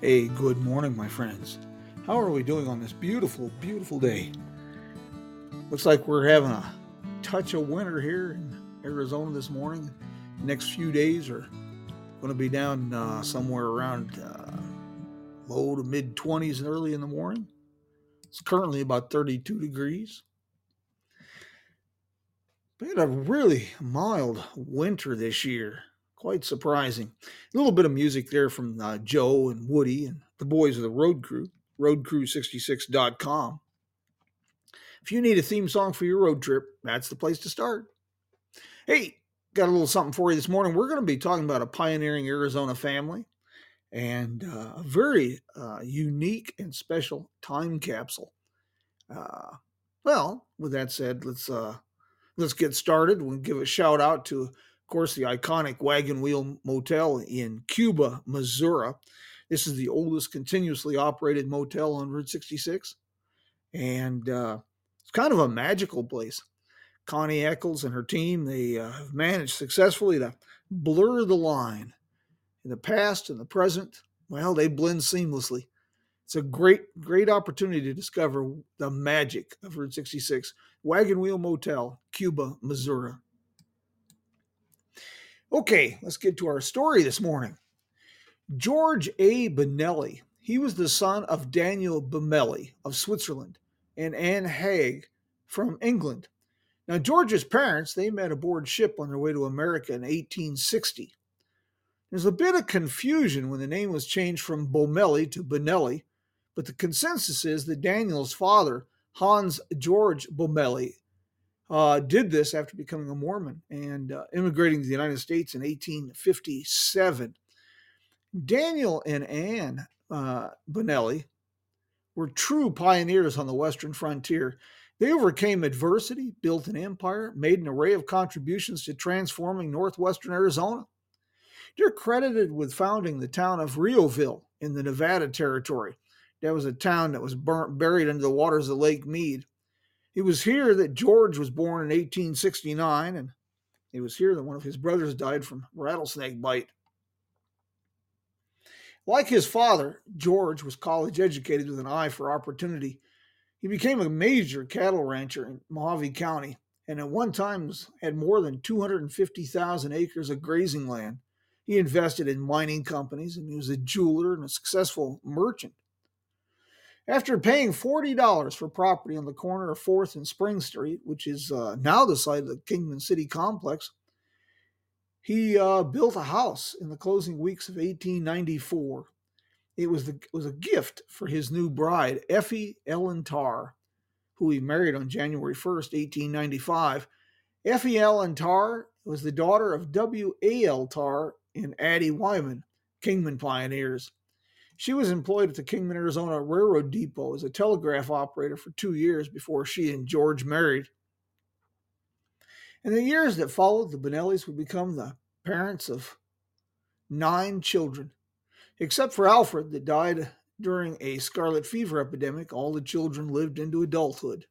Hey, good morning, my friends. How are we doing on this beautiful, beautiful day? Looks like we're having a touch of winter here in Arizona this morning. Next few days are going to be down uh, somewhere around uh, low to mid 20s and early in the morning. It's currently about 32 degrees. We had a really mild winter this year quite surprising. A little bit of music there from uh, Joe and Woody and the boys of the Road Crew, roadcrew66.com. If you need a theme song for your road trip, that's the place to start. Hey, got a little something for you this morning. We're going to be talking about a pioneering Arizona family and uh, a very uh, unique and special time capsule. Uh, well, with that said, let's uh, let's get started. We'll give a shout out to course, the iconic Wagon Wheel Motel in Cuba, Missouri. This is the oldest continuously operated motel on Route 66. And uh, it's kind of a magical place. Connie Eccles and her team, they uh, have managed successfully to blur the line. In the past and the present, well, they blend seamlessly. It's a great, great opportunity to discover the magic of Route 66. Wagon Wheel Motel, Cuba, Missouri. Okay, let's get to our story this morning. George A. Bonelli, he was the son of Daniel Bonelli of Switzerland and Anne Haig from England. Now, George's parents, they met aboard ship on their way to America in 1860. There's a bit of confusion when the name was changed from Bomelli to Bonelli, but the consensus is that Daniel's father, Hans George Bomelli, uh, did this after becoming a Mormon and uh, immigrating to the United States in 1857. Daniel and Anne uh, were true pioneers on the Western frontier. They overcame adversity, built an empire, made an array of contributions to transforming northwestern Arizona. They're credited with founding the town of Rioville in the Nevada Territory. That was a town that was burnt, buried under the waters of Lake Mead. It was here that George was born in 1869, and it was here that one of his brothers died from rattlesnake bite. Like his father, George was college educated with an eye for opportunity. He became a major cattle rancher in Mohave County and at one time had more than 250,000 acres of grazing land. He invested in mining companies and he was a jeweler and a successful merchant. After paying $40 for property on the corner of 4th and Spring Street, which is uh, now the site of the Kingman City complex, he uh, built a house in the closing weeks of 1894. It was, the, was a gift for his new bride, Effie Ellen Tarr, who he married on January 1st, 1895. Effie Ellen Tarr was the daughter of W.A.L. Tarr and Addie Wyman, Kingman pioneers. She was employed at the Kingman, Arizona Railroad Depot as a telegraph operator for two years before she and George married. In the years that followed, the Bonellis would become the parents of nine children. Except for Alfred, that died during a scarlet fever epidemic, all the children lived into adulthood.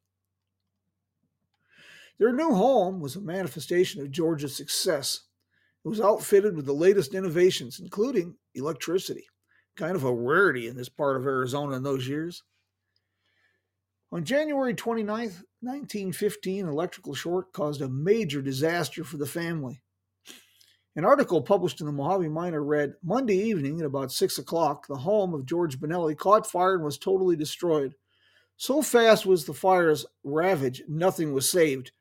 Their new home was a manifestation of George's success. It was outfitted with the latest innovations, including electricity kind of a rarity in this part of Arizona in those years. On January 29, 1915, electrical short caused a major disaster for the family. An article published in the Mohave Miner read Monday evening at about 6 o'clock, the home of George Bonelli caught fire and was totally destroyed. So fast was the fire's ravage, nothing was saved.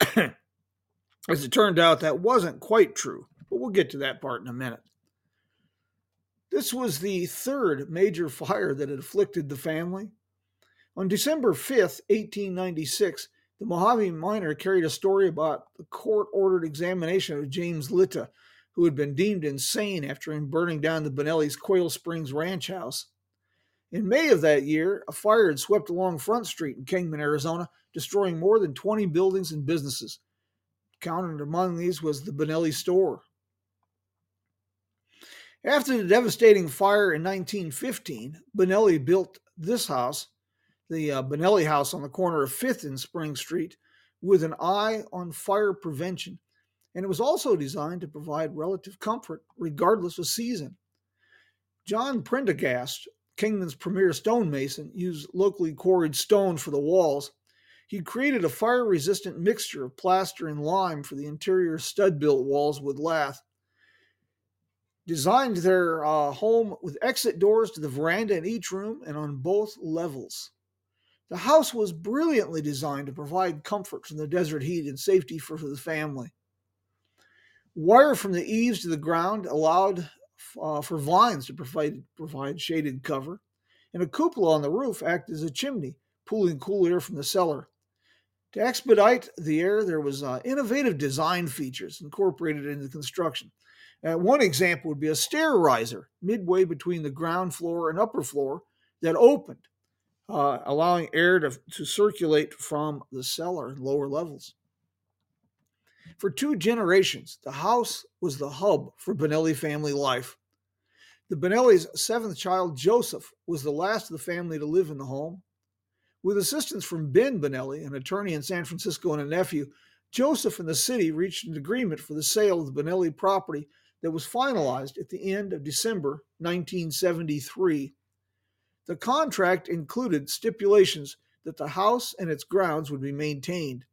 As it turned out, that wasn't quite true, but we'll get to that part in a minute. This was the third major fire that had afflicted the family. On December 5th, 1896, The Mohave Miner carried a story about the court ordered examination of James Litta, who had been deemed insane after burning down the Bonelli's Quail Springs ranch house. In May of that year, a fire had swept along Front Street in Kingman, Arizona, destroying more than 20 buildings and businesses. Counted among these was the Bonelli store. After the devastating fire in 1915, Bonelli built this house, the uh, Bonelli House on the corner of 5th and Spring Street, with an eye on fire prevention, and it was also designed to provide relative comfort regardless of season. John Prendergast, Kingman's premier stonemason, used locally quarried stone for the walls. He created a fire resistant mixture of plaster and lime for the interior stud built walls with lath. Designed their uh, home with exit doors to the veranda in each room and on both levels. The house was brilliantly designed to provide comfort from the desert heat and safety for the family. Wire from the eaves to the ground allowed uh, for vines to provide, provide shaded cover, and a cupola on the roof acted as a chimney, pooling cool air from the cellar. To expedite the air, there was uh, innovative design features incorporated into the construction. Uh, one example would be a stair riser midway between the ground floor and upper floor that opened, uh, allowing air to, to circulate from the cellar and lower levels. For two generations, the house was the hub for Bonelli family life. The Bonelli's seventh child, Joseph, was the last of the family to live in the home. With assistance from Ben Bonelli, an attorney in San Francisco and a nephew, Joseph and the city reached an agreement for the sale of the Bonelli property that was finalized at the end of December 1973. The contract included stipulations that the house and its grounds would be maintained.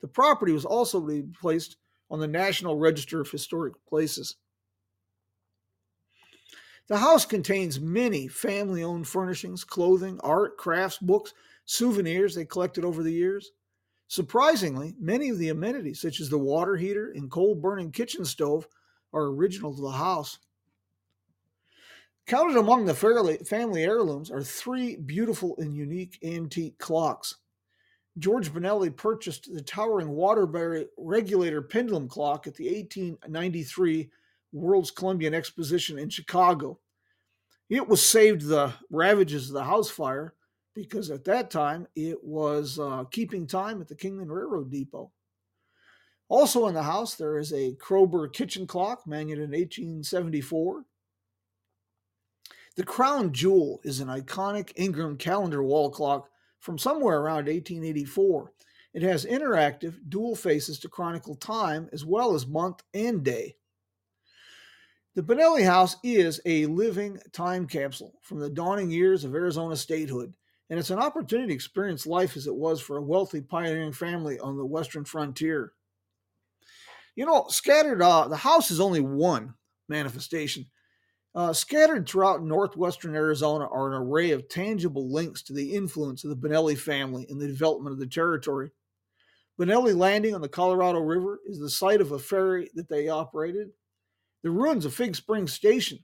The property was also to be placed on the National Register of Historic Places. The house contains many family owned furnishings, clothing, art, crafts, books, souvenirs they collected over the years. Surprisingly, many of the amenities, such as the water heater and coal burning kitchen stove, are original to the house. Counted among the family heirlooms are three beautiful and unique antique clocks. George Bonelli purchased the towering Waterbury regulator pendulum clock at the 1893 World's Columbian Exposition in Chicago. It was saved the ravages of the house fire because at that time it was uh, keeping time at the Kingman Railroad Depot. Also in the house, there is a Kroeber kitchen clock, manued in 1874. The crown jewel is an iconic Ingraham calendar wall clock from somewhere around 1884. It has interactive dual faces to chronicle time as well as month and day. The Bonelli House is a living time capsule from the dawning years of Arizona statehood, and it's an opportunity to experience life as it was for a wealthy pioneering family on the western frontier. You know, scattered, uh, the house is only one manifestation uh, scattered throughout northwestern Arizona are an array of tangible links to the influence of the Bonelli family in the development of the territory. Bonelli Landing on the Colorado River is the site of a ferry that they operated. The ruins of Fig Springs Station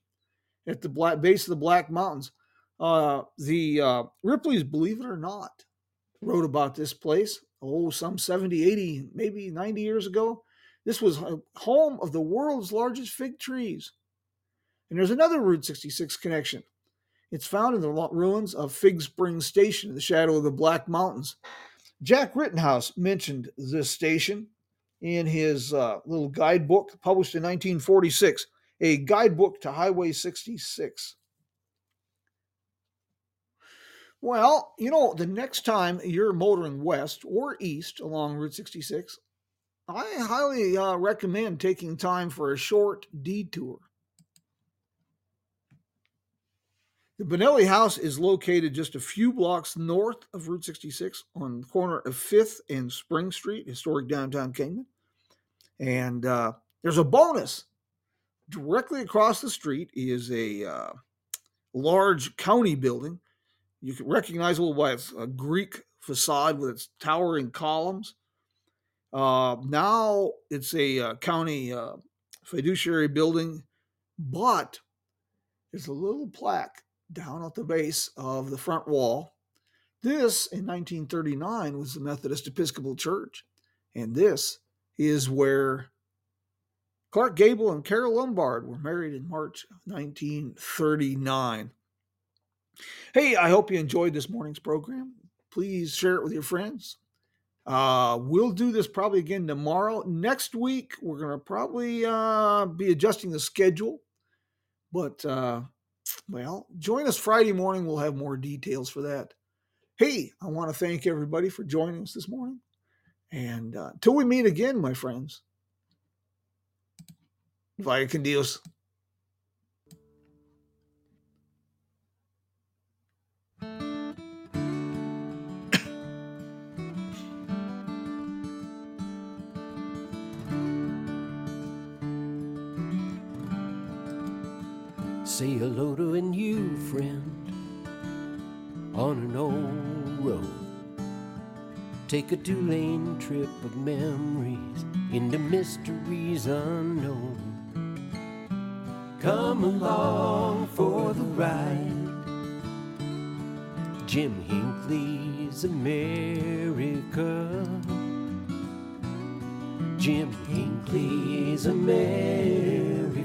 at the black, base of the Black Mountains. Uh, the uh, Ripley's, believe it or not, wrote about this place, oh, some 70, 80, maybe 90 years ago. This was home of the world's largest fig trees. And there's another Route 66 connection. It's found in the ruins of Fig Springs Station in the shadow of the Black Mountains. Jack Rittenhouse mentioned this station in his uh, little guidebook published in 1946, a guidebook to Highway 66. Well, you know, the next time you're motoring west or east along Route 66, I highly uh, recommend taking time for a short detour. The Bonelli House is located just a few blocks north of Route 66 on the corner of 5th and Spring Street, historic downtown Kingman. And uh, there's a bonus. Directly across the street is a uh, large county building. You can recognize it by its uh, Greek facade with its towering columns. Uh, now it's a uh, county uh, fiduciary building, but there's a little plaque down at the base of the front wall This, in 1939, was the Methodist Episcopal Church. And this is where Clark Gable and Carole Lombard were married in March of 1939. Hey, I hope you enjoyed this morning's program. Please share it with your friends. Uh, we'll do this probably again tomorrow. Next week, we're going to probably uh, be adjusting the schedule. But, uh, well, join us Friday morning. We'll have more details for that. Hey, I want to thank everybody for joining us this morning. And uh, until we meet again, my friends, vaya con Dios. Friend on an old road. Take a two lane trip of memories into mysteries unknown. Come along for the ride. Jim Hinckley's America. Jim Hinckley's America.